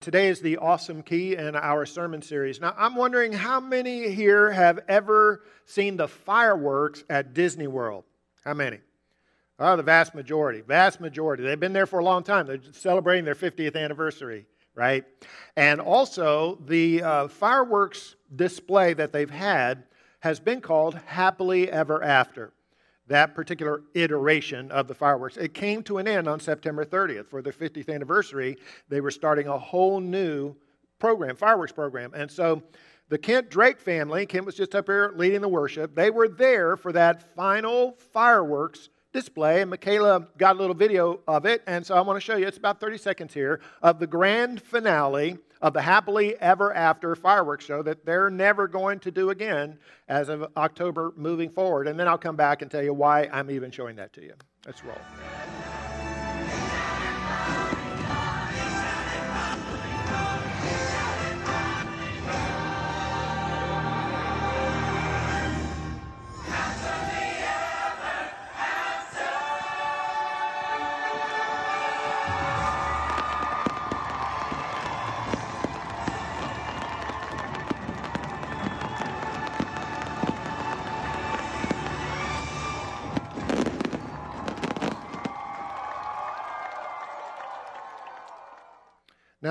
Today is the awesome key in our sermon series. Now, I'm wondering how many here have ever seen the fireworks at Disney World? How many? Oh, the vast majority. Vast majority. They've been there for a long time. They're celebrating their 50th anniversary, right? And also, the uh, fireworks display that they've had has been called Happily Ever After that particular iteration of the fireworks. It came to an end on September 30th. For their 50th anniversary, they were starting a whole new program, fireworks program. And so the Kent Drake family, Kent was just up here leading the worship, they were there for that final fireworks display. And Michaela got a little video of it. And so I want to show you, it's about 30 seconds here, of the grand finale of the Happily Ever After fireworks show that they're never going to do again as of October moving forward. And then I'll come back and tell you why I'm even showing that to you. Let's roll.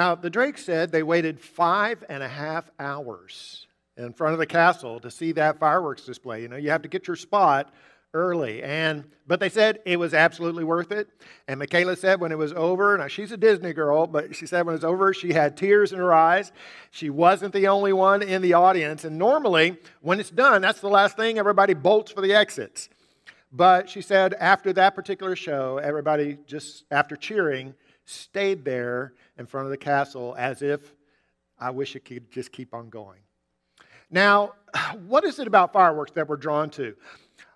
Now, the Drake said they waited five and a half hours in front of the castle to see that fireworks display. You know, you have to get your spot early. And but they said it was absolutely worth it. And Michaela said when it was over, now she's a Disney girl, but she said when it was over, she had tears in her eyes. She wasn't the only one in the audience. And normally, when it's done, that's the last thing everybody bolts for the exits. But she said after that particular show, everybody just after cheering stayed there in front of the castle as if I wish it could just keep on going. Now, what is it about fireworks that we're drawn to?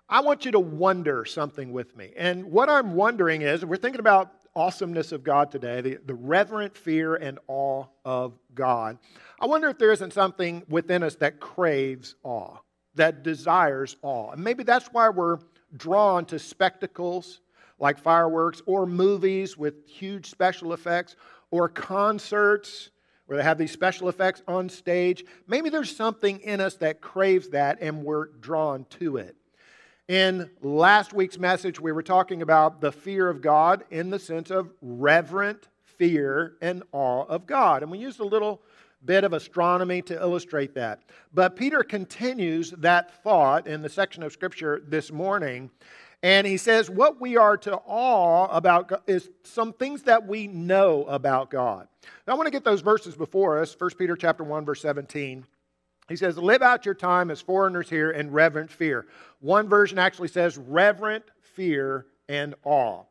I want you to wonder something with me. And what I'm wondering is we're thinking about awesomeness of God today, the, the reverent fear and awe of God. I wonder if there isn't something within us that craves awe, that desires awe. And maybe that's why we're drawn to spectacles like fireworks, or movies with huge special effects, or concerts where they have these special effects on stage. Maybe there's something in us that craves that and we're drawn to it. In last week's message, we were talking about the fear of God in the sense of reverent fear and awe of God. And we used a little bit of astronomy to illustrate that. But Peter continues that thought in the section of Scripture this morning and he says, what we are to awe about God is some things that we know about God. Now, I want to get those verses before us. 1 Peter chapter 1, verse 17. He says, Live out your time as foreigners here in reverent fear. One version actually says reverent fear and awe.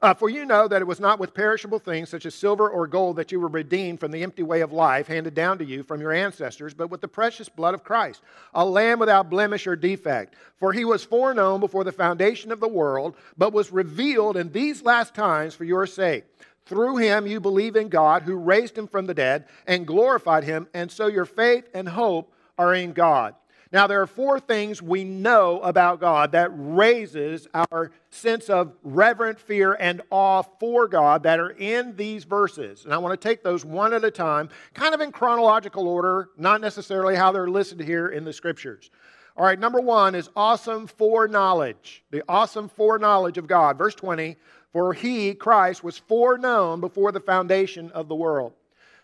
Uh, for you know that it was not with perishable things such as silver or gold that you were redeemed from the empty way of life handed down to you from your ancestors, but with the precious blood of Christ, a lamb without blemish or defect. For he was foreknown before the foundation of the world, but was revealed in these last times for your sake. Through him you believe in God, who raised him from the dead and glorified him, and so your faith and hope are in God. Now, there are four things we know about God that raises our sense of reverent fear and awe for God that are in these verses. And I want to take those one at a time, kind of in chronological order, not necessarily how they're listed here in the scriptures. All right, number one is awesome foreknowledge. The awesome foreknowledge of God. Verse 20, for he, Christ, was foreknown before the foundation of the world.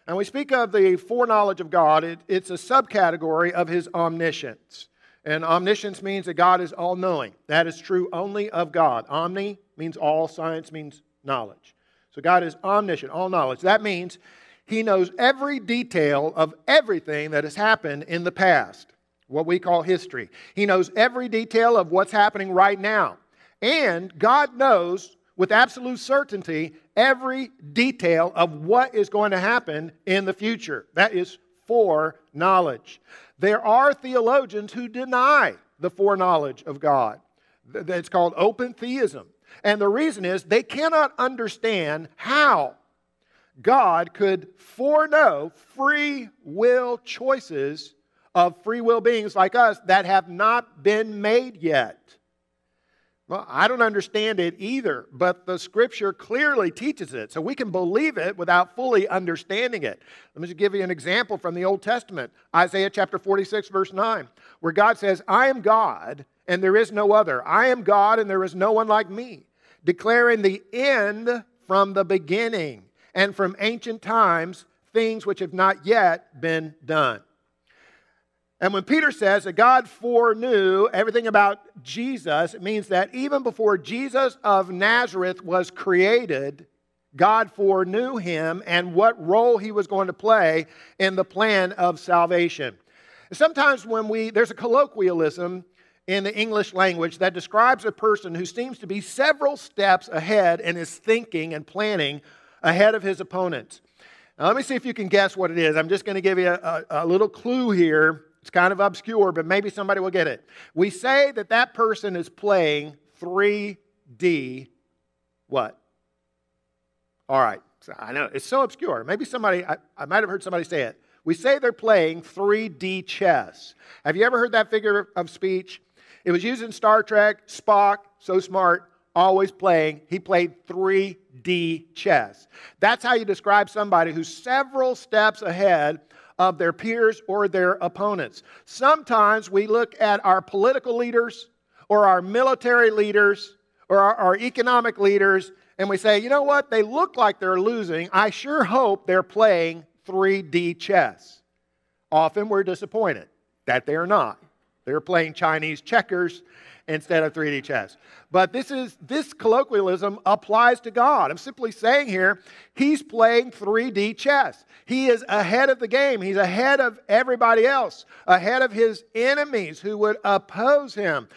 And we speak of the foreknowledge of God, it, it's a subcategory of his omniscience. And omniscience means that God is all knowing. That is true only of God. Omni means all, science means knowledge. So God is omniscient, all knowledge. That means he knows every detail of everything that has happened in the past, what we call history. He knows every detail of what's happening right now. And God knows with absolute certainty every detail of what is going to happen in the future. That is foreknowledge. There are theologians who deny the foreknowledge of God. It's called open theism. And the reason is they cannot understand how God could foreknow free will choices of free will beings like us that have not been made yet. Well, I don't understand it either, but the scripture clearly teaches it. So we can believe it without fully understanding it. Let me just give you an example from the Old Testament Isaiah chapter 46, verse 9, where God says, I am God and there is no other. I am God and there is no one like me, declaring the end from the beginning and from ancient times things which have not yet been done. And when Peter says that God foreknew everything about Jesus, it means that even before Jesus of Nazareth was created, God foreknew him and what role he was going to play in the plan of salvation. Sometimes when we, there's a colloquialism in the English language that describes a person who seems to be several steps ahead in his thinking and planning ahead of his opponents. Now, let me see if you can guess what it is. I'm just going to give you a, a, a little clue here it's kind of obscure, but maybe somebody will get it. We say that that person is playing 3D what? All right. So I know it's so obscure. Maybe somebody, I, I might have heard somebody say it. We say they're playing 3D chess. Have you ever heard that figure of speech? It was used in Star Trek. Spock, so smart, always playing. He played 3D chess. That's how you describe somebody who's several steps ahead of their peers or their opponents. Sometimes we look at our political leaders or our military leaders or our, our, economic leaders and we say, you know what? They look like they're losing. I sure hope they're playing 3D chess. Often we're disappointed that they're not. They're playing Chinese checkers instead of 3D chess. But this is this colloquialism applies to God. I'm simply saying here, he's playing 3D chess. He is ahead of the game. He's ahead of everybody else, ahead of his enemies who would oppose him.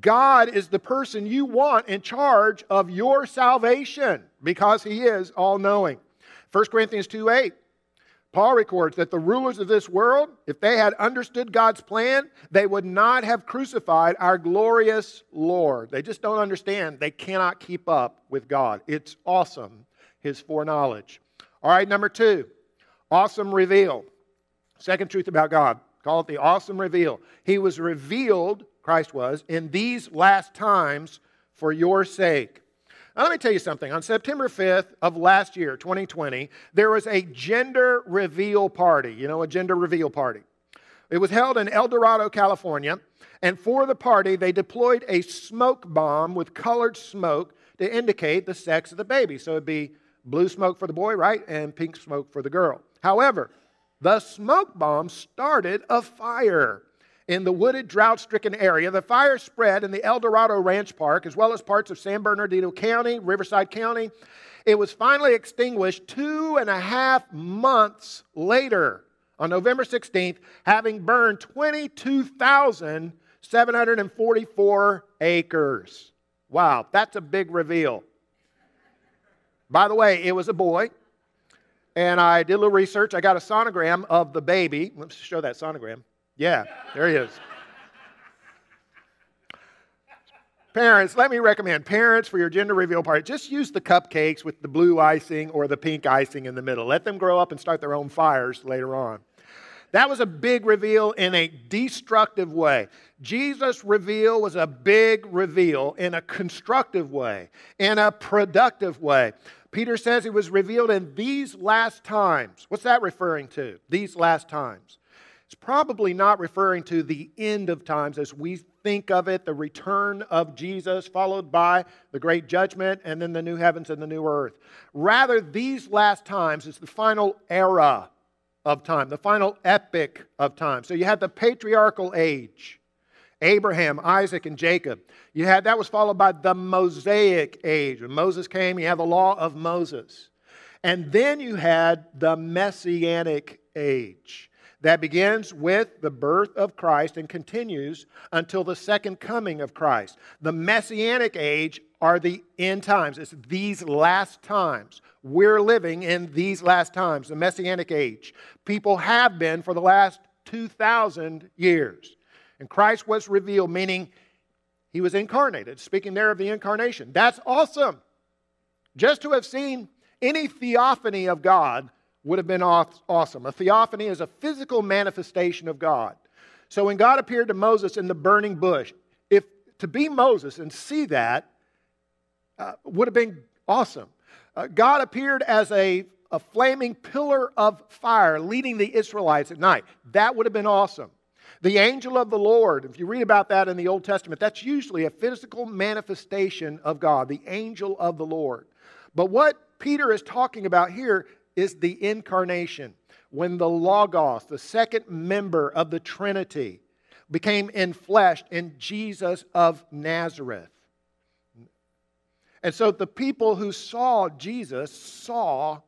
God is the person you want in charge of your salvation because he is all knowing. 1 Corinthians 2 8 Paul records that the rulers of this world, if they had understood God's plan, they would not have crucified our glorious Lord. They just don't understand. They cannot keep up with God. It's awesome, his foreknowledge. All right, number two, awesome reveal. Second truth about God. Call it the awesome reveal. He was revealed, Christ was, in these last times for your sake. Let me tell you something. On September 5th of last year, 2020, there was a gender reveal party. You know, a gender reveal party. It was held in El Dorado, California. And for the party, they deployed a smoke bomb with colored smoke to indicate the sex of the baby. So it'd be blue smoke for the boy, right? And pink smoke for the girl. However, the smoke bomb started a fire in the wooded, drought stricken area. The fire spread in the El Dorado Ranch Park, as well as parts of San Bernardino County, Riverside County. It was finally extinguished two and a half months later on November 16th, having burned 22,744 acres. Wow, that's a big reveal. By the way, it was a boy. And I did a little research. I got a sonogram of the baby. Let's show that sonogram. Yeah, there he is. parents, let me recommend parents for your gender reveal party, just use the cupcakes with the blue icing or the pink icing in the middle. Let them grow up and start their own fires later on. That was a big reveal in a destructive way. Jesus' reveal was a big reveal in a constructive way, in a productive way. Peter says it was revealed in these last times. What's that referring to? These last times. It's probably not referring to the end of times as we think of it, the return of Jesus, followed by the great judgment and then the new heavens and the new earth. Rather, these last times is the final era of time, the final epic of time. So you had the patriarchal age. Abraham, Isaac, and Jacob. You had that was followed by the Mosaic age. When Moses came, you have the law of Moses. And then you had the Messianic age that begins with the birth of Christ and continues until the second coming of Christ. The messianic age are the end times. It's these last times. We're living in these last times, the messianic age. People have been for the last 2,000 years. And Christ was revealed, meaning he was incarnated, speaking there of the incarnation. That's awesome. Just to have seen any theophany of God would have been awesome. A theophany is a physical manifestation of God. So when God appeared to Moses in the burning bush, if to be Moses and see that uh, would have been awesome. Uh, God appeared as a, a flaming pillar of fire leading the Israelites at night. That would have been awesome. The angel of the Lord, if you read about that in the Old Testament, that's usually a physical manifestation of God, the angel of the Lord. But what Peter is talking about here is the incarnation. When the Logos, the second member of the Trinity, became enfleshed in Jesus of Nazareth. And so the people who saw Jesus saw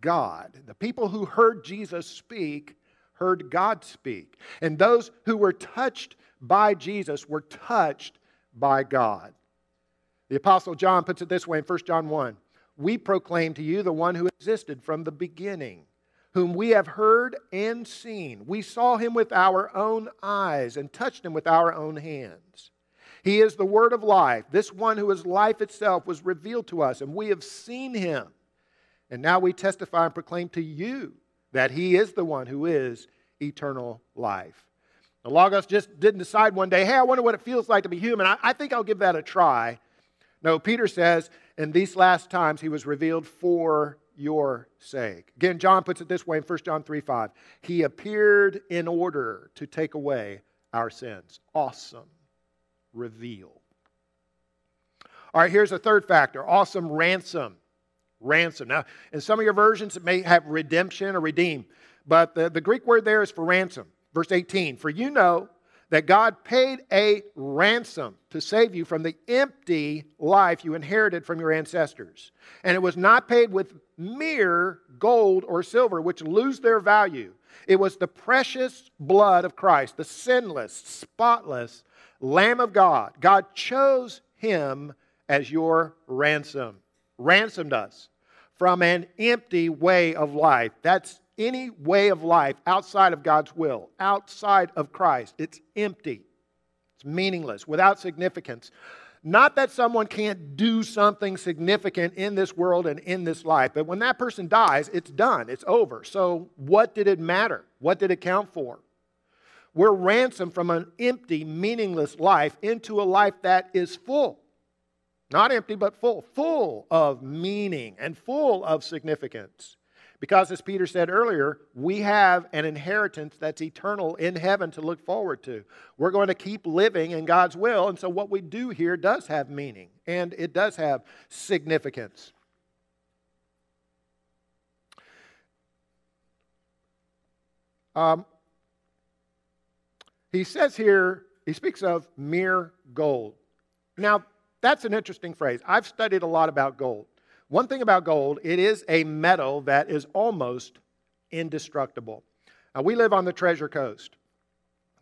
God. The people who heard Jesus speak heard God speak. And those who were touched by Jesus were touched by God. The Apostle John puts it this way in 1 John 1 We proclaim to you the one who existed from the beginning, whom we have heard and seen. We saw him with our own eyes and touched him with our own hands. He is the word of life. This one who is life itself was revealed to us, and we have seen him. And now we testify and proclaim to you that he is the one who is eternal life. The Logos just didn't decide one day, hey, I wonder what it feels like to be human. I, I think I'll give that a try. No, Peter says, in these last times, he was revealed for your sake. Again, John puts it this way in 1 John 3 5. He appeared in order to take away our sins. Awesome reveal. All right, here's a third factor awesome ransom. Ransom. Now, in some of your versions, it may have redemption or redeem, but the, the Greek word there is for ransom. Verse 18 For you know that God paid a ransom to save you from the empty life you inherited from your ancestors. And it was not paid with mere gold or silver, which lose their value. It was the precious blood of Christ, the sinless, spotless Lamb of God. God chose him as your ransom, ransomed us from an empty way of life. That's any way of life outside of God's will, outside of Christ. It's empty, it's meaningless, without significance. Not that someone can't do something significant in this world and in this life, but when that person dies, it's done, it's over. So, what did it matter? What did it count for? We're ransomed from an empty, meaningless life into a life that is full. Not empty, but full. Full of meaning and full of significance. Because, as Peter said earlier, we have an inheritance that's eternal in heaven to look forward to. We're going to keep living in God's will, and so what we do here does have meaning and it does have significance. Um, he says here, he speaks of mere gold. Now, that's an interesting phrase. I've studied a lot about gold. One thing about gold, it is a metal that is almost indestructible. Now, we live on the treasure coast.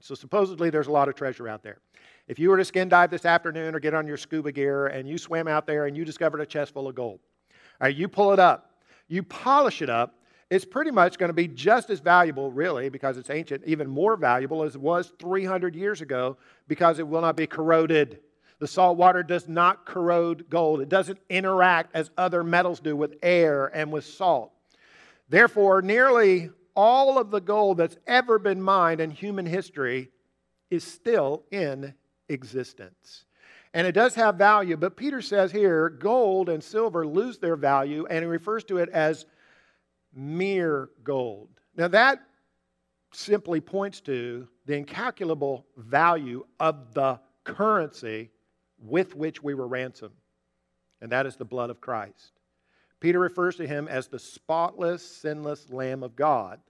So supposedly there's a lot of treasure out there. If you were to skin dive this afternoon or get on your scuba gear and you swam out there and you discovered a chest full of gold, all right, you pull it up, you polish it up, it's pretty much going to be just as valuable, really, because it's ancient, even more valuable as it was 300 years ago, because it will not be corroded. The salt water does not corrode gold, it doesn't interact as other metals do with air and with salt. Therefore, nearly all of the gold that's ever been mined in human history is still in existence. And it does have value, but Peter says here gold and silver lose their value, and he refers to it as mere gold. Now, that simply points to the incalculable value of the currency with which we were ransomed, and that is the blood of Christ. Peter refers to him as the spotless, sinless Lamb of God.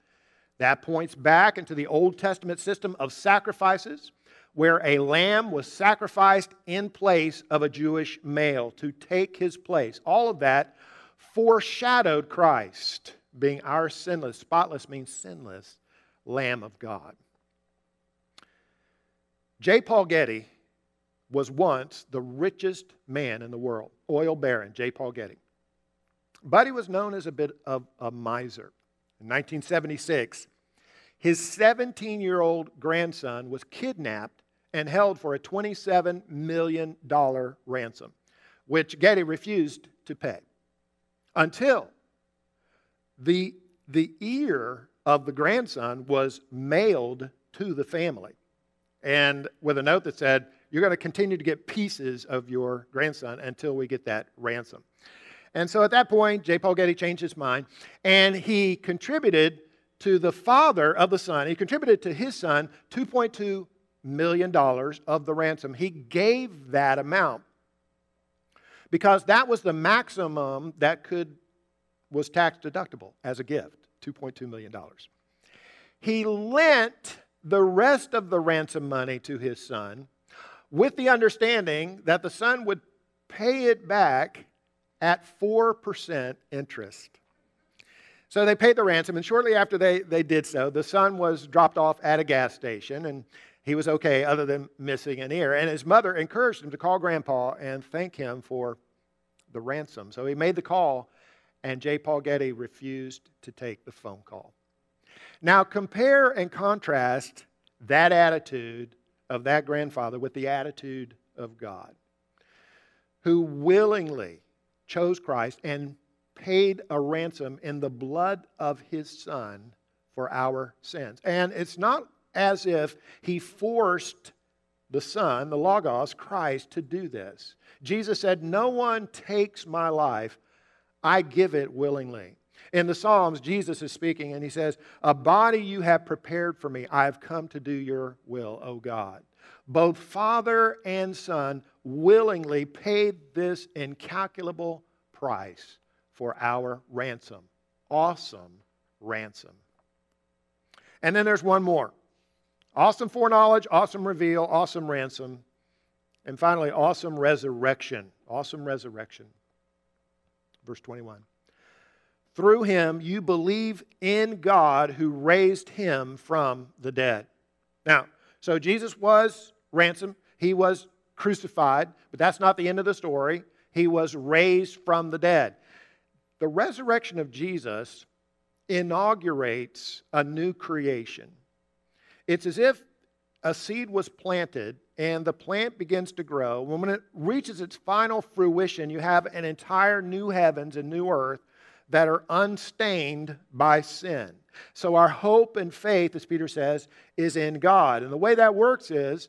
That points back into the Old Testament system of sacrifices, where a lamb was sacrificed in place of a Jewish male to take his place. All of that foreshadowed Christ being our sinless, spotless means sinless, Lamb of God. J. Paul Getty was once the richest man in the world, oil baron, J. Paul Getty. But he was known as a bit of a miser. In 1976, his 17 year old grandson was kidnapped and held for a $27 million ransom, which Getty refused to pay until the, the ear of the grandson was mailed to the family, and with a note that said, you're going to continue to get pieces of your grandson until we get that ransom. And so at that point, J. Paul Getty changed his mind and he contributed to the father of the son, he contributed to his son $2.2 million of the ransom. He gave that amount because that was the maximum that could was tax deductible as a gift, $2.2 million. He lent the rest of the ransom money to his son with the understanding that the son would pay it back at 4% interest. So they paid the ransom, and shortly after they, they did so, the son was dropped off at a gas station, and he was okay other than missing an ear. And his mother encouraged him to call grandpa and thank him for the ransom. So he made the call, and J. Paul Getty refused to take the phone call. Now, compare and contrast that attitude of that grandfather with the attitude of God, who willingly chose Christ and paid a ransom in the blood of his son for our sins. And it's not as if he forced the Son, the Logos, Christ, to do this. Jesus said, No one takes my life, I give it willingly. In the Psalms, Jesus is speaking and he says, A body you have prepared for me, I have come to do your will, O God. Both Father and Son willingly paid this incalculable price for our ransom. Awesome ransom. And then there's one more awesome foreknowledge, awesome reveal, awesome ransom, and finally, awesome resurrection. Awesome resurrection. Verse 21. Through him you believe in God who raised him from the dead. Now, so Jesus was ransomed, he was crucified, but that's not the end of the story. He was raised from the dead. The resurrection of Jesus inaugurates a new creation. It's as if a seed was planted and the plant begins to grow. When it reaches its final fruition, you have an entire new heavens and new earth that are unstained by sin. So, our hope and faith, as Peter says, is in God. And the way that works is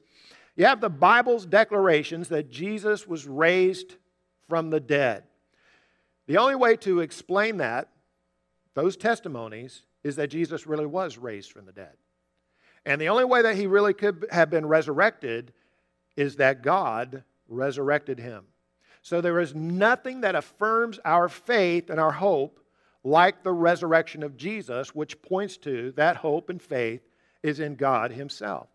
you have the Bible's declarations that Jesus was raised from the dead. The only way to explain that, those testimonies, is that Jesus really was raised from the dead. And the only way that he really could have been resurrected is that God resurrected him. So there is nothing that affirms our faith and our hope like the resurrection of Jesus, which points to that hope and faith is in God Himself.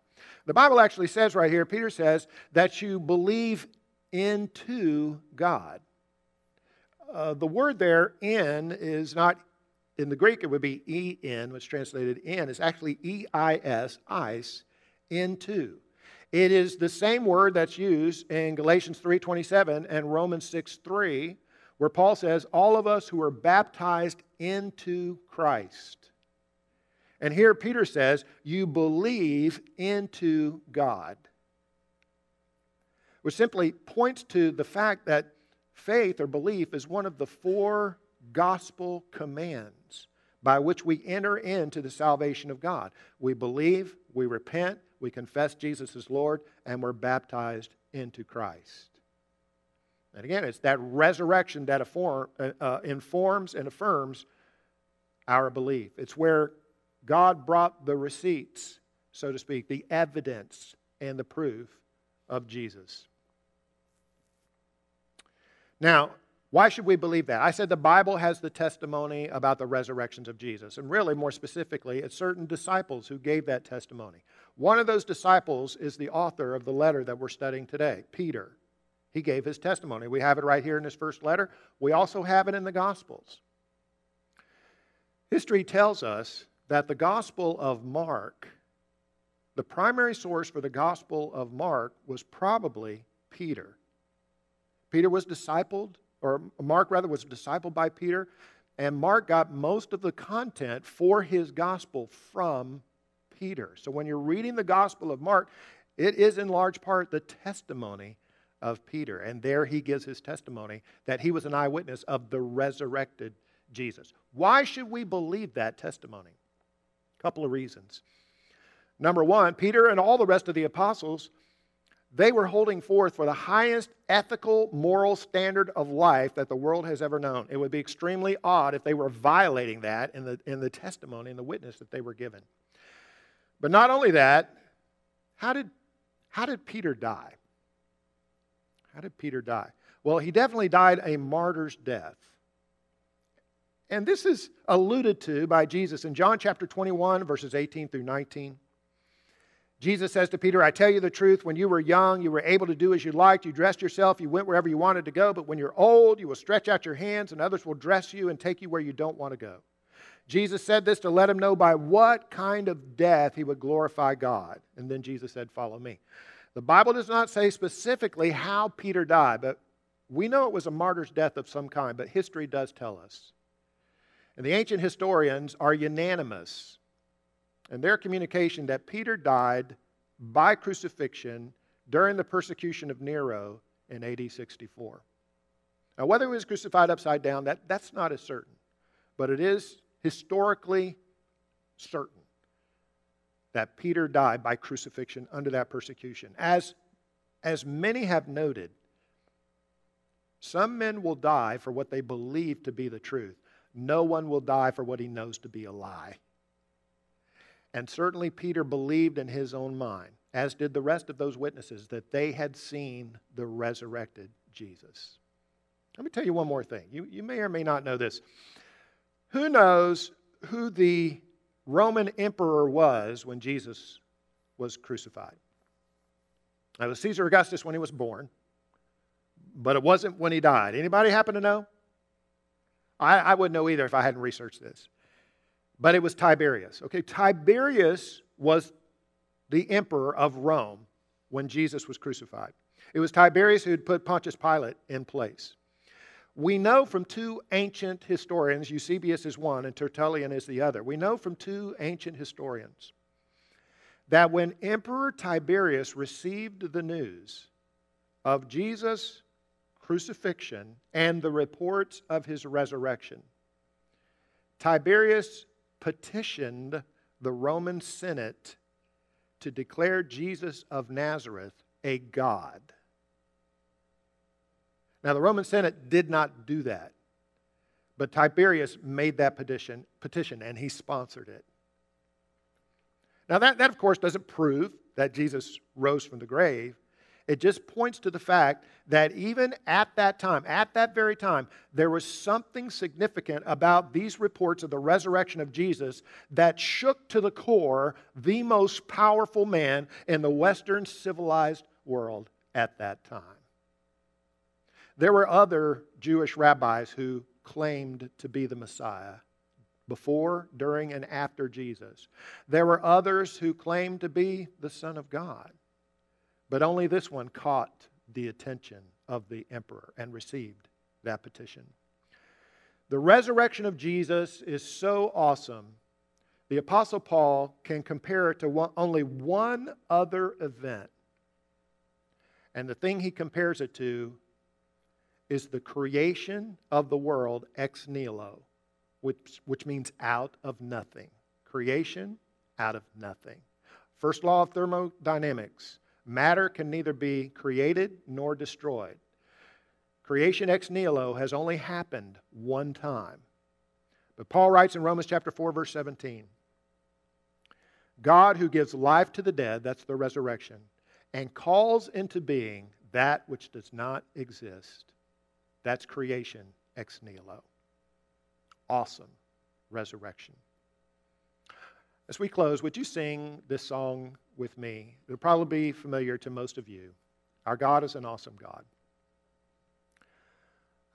The Bible actually says right here, Peter says, that you believe into God. Uh, the word there, in, is not, in the Greek, it would be en, which translated in. It's actually E I S, ice, into. It is the same word that's used in Galatians 3.27 and Romans 6.3, where Paul says, all of us who are baptized into Christ. And here Peter says, you believe into God. Which simply points to the fact that faith or belief is one of the four gospel commands by which we enter into the salvation of God. We believe, we repent, we confess Jesus as Lord, and we're baptized into Christ. And again, it's that resurrection that affirm, uh, uh, informs and affirms our belief. It's where God brought the receipts, so to speak, the evidence and the proof of Jesus. Now, why should we believe that? I said the Bible has the testimony about the resurrections of Jesus. And really, more specifically, it's certain disciples who gave that testimony. One of those disciples is the author of the letter that we're studying today, Peter. He gave his testimony. We have it right here in his first letter. We also have it in the Gospels. History tells us that the Gospel of Mark, the primary source for the Gospel of Mark was probably Peter. Peter was discipled, or Mark rather was discipled by Peter, and Mark got most of the content for his gospel from Peter. So when you're reading the Gospel of Mark, it is in large part the testimony of Peter. And there he gives his testimony that he was an eyewitness of the resurrected Jesus. Why should we believe that testimony? A couple of reasons. Number one, Peter and all the rest of the apostles They were holding forth for the highest ethical, moral standard of life that the world has ever known. It would be extremely odd if they were violating that in the, in the testimony and the witness that they were given. But not only that, how did, how did Peter die? How did Peter die? Well, he definitely died a martyr's death. And this is alluded to by Jesus in John chapter 21, verses 18 through 19. Jesus says to Peter, I tell you the truth, when you were young, you were able to do as you liked. You dressed yourself, you went wherever you wanted to go. But when you're old, you will stretch out your hands, and others will dress you and take you where you don't want to go. Jesus said this to let him know by what kind of death he would glorify God. And then Jesus said, Follow me. The Bible does not say specifically how Peter died, but we know it was a martyr's death of some kind, but history does tell us. And the ancient historians are unanimous in their communication that Peter died by crucifixion during the persecution of Nero in AD 64. Now, whether he was crucified upside down, that, that's not as certain, but it is historically certain that Peter died by crucifixion under that persecution. As, as many have noted, some men will die for what they believe to be the truth. No one will die for what he knows to be a lie. And certainly Peter believed in his own mind, as did the rest of those witnesses, that they had seen the resurrected Jesus. Let me tell you one more thing. You, you may or may not know this. Who knows who the Roman emperor was when Jesus was crucified? It was Caesar Augustus when he was born, but it wasn't when he died. Anybody happen to know? I, I wouldn't know either if I hadn't researched this but it was Tiberius. Okay, Tiberius was the emperor of Rome when Jesus was crucified. It was Tiberius who had put Pontius Pilate in place. We know from two ancient historians, Eusebius is one and Tertullian is the other. We know from two ancient historians that when Emperor Tiberius received the news of Jesus' crucifixion and the reports of his resurrection, Tiberius petitioned the Roman Senate to declare Jesus of Nazareth a God. Now, the Roman Senate did not do that, but Tiberius made that petition, petition and he sponsored it. Now, that, that, of course, doesn't prove that Jesus rose from the grave, it just points to the fact that even at that time, at that very time, there was something significant about these reports of the resurrection of Jesus that shook to the core the most powerful man in the Western civilized world at that time. There were other Jewish rabbis who claimed to be the Messiah before, during, and after Jesus. There were others who claimed to be the Son of God. But only this one caught the attention of the emperor and received that petition. The resurrection of Jesus is so awesome, the Apostle Paul can compare it to one, only one other event. And the thing he compares it to is the creation of the world ex nihilo, which, which means out of nothing. Creation out of nothing. First law of thermodynamics Matter can neither be created nor destroyed. Creation ex nihilo has only happened one time. But Paul writes in Romans chapter 4 verse 17, God who gives life to the dead, that's the resurrection, and calls into being that which does not exist. That's creation ex nihilo. Awesome resurrection. As we close, would you sing this song with me? It'll probably be familiar to most of you. Our God is an awesome God.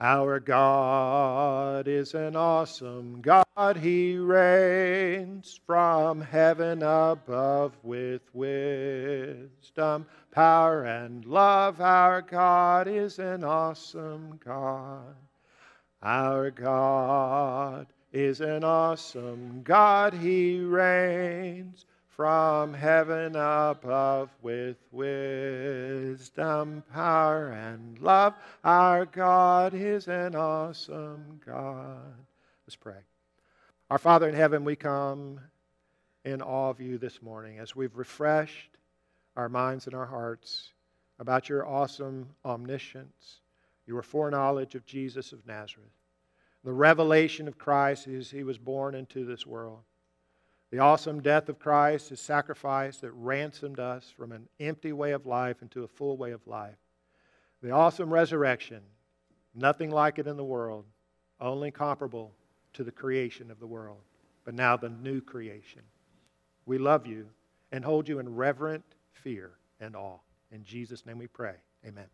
Our God is an awesome God. He reigns from heaven above with wisdom, power, and love. Our God is an awesome God. Our God is an awesome God. He reigns from heaven above with wisdom, power, and love. Our God is an awesome God. Let's pray. Our Father in heaven, we come in awe of you this morning as we've refreshed our minds and our hearts about your awesome omniscience, your foreknowledge of Jesus of Nazareth, the revelation of Christ as he was born into this world, the awesome death of Christ, his sacrifice that ransomed us from an empty way of life into a full way of life, the awesome resurrection, nothing like it in the world, only comparable to the creation of the world, but now the new creation. We love you and hold you in reverent fear and awe. In Jesus' name we pray. Amen.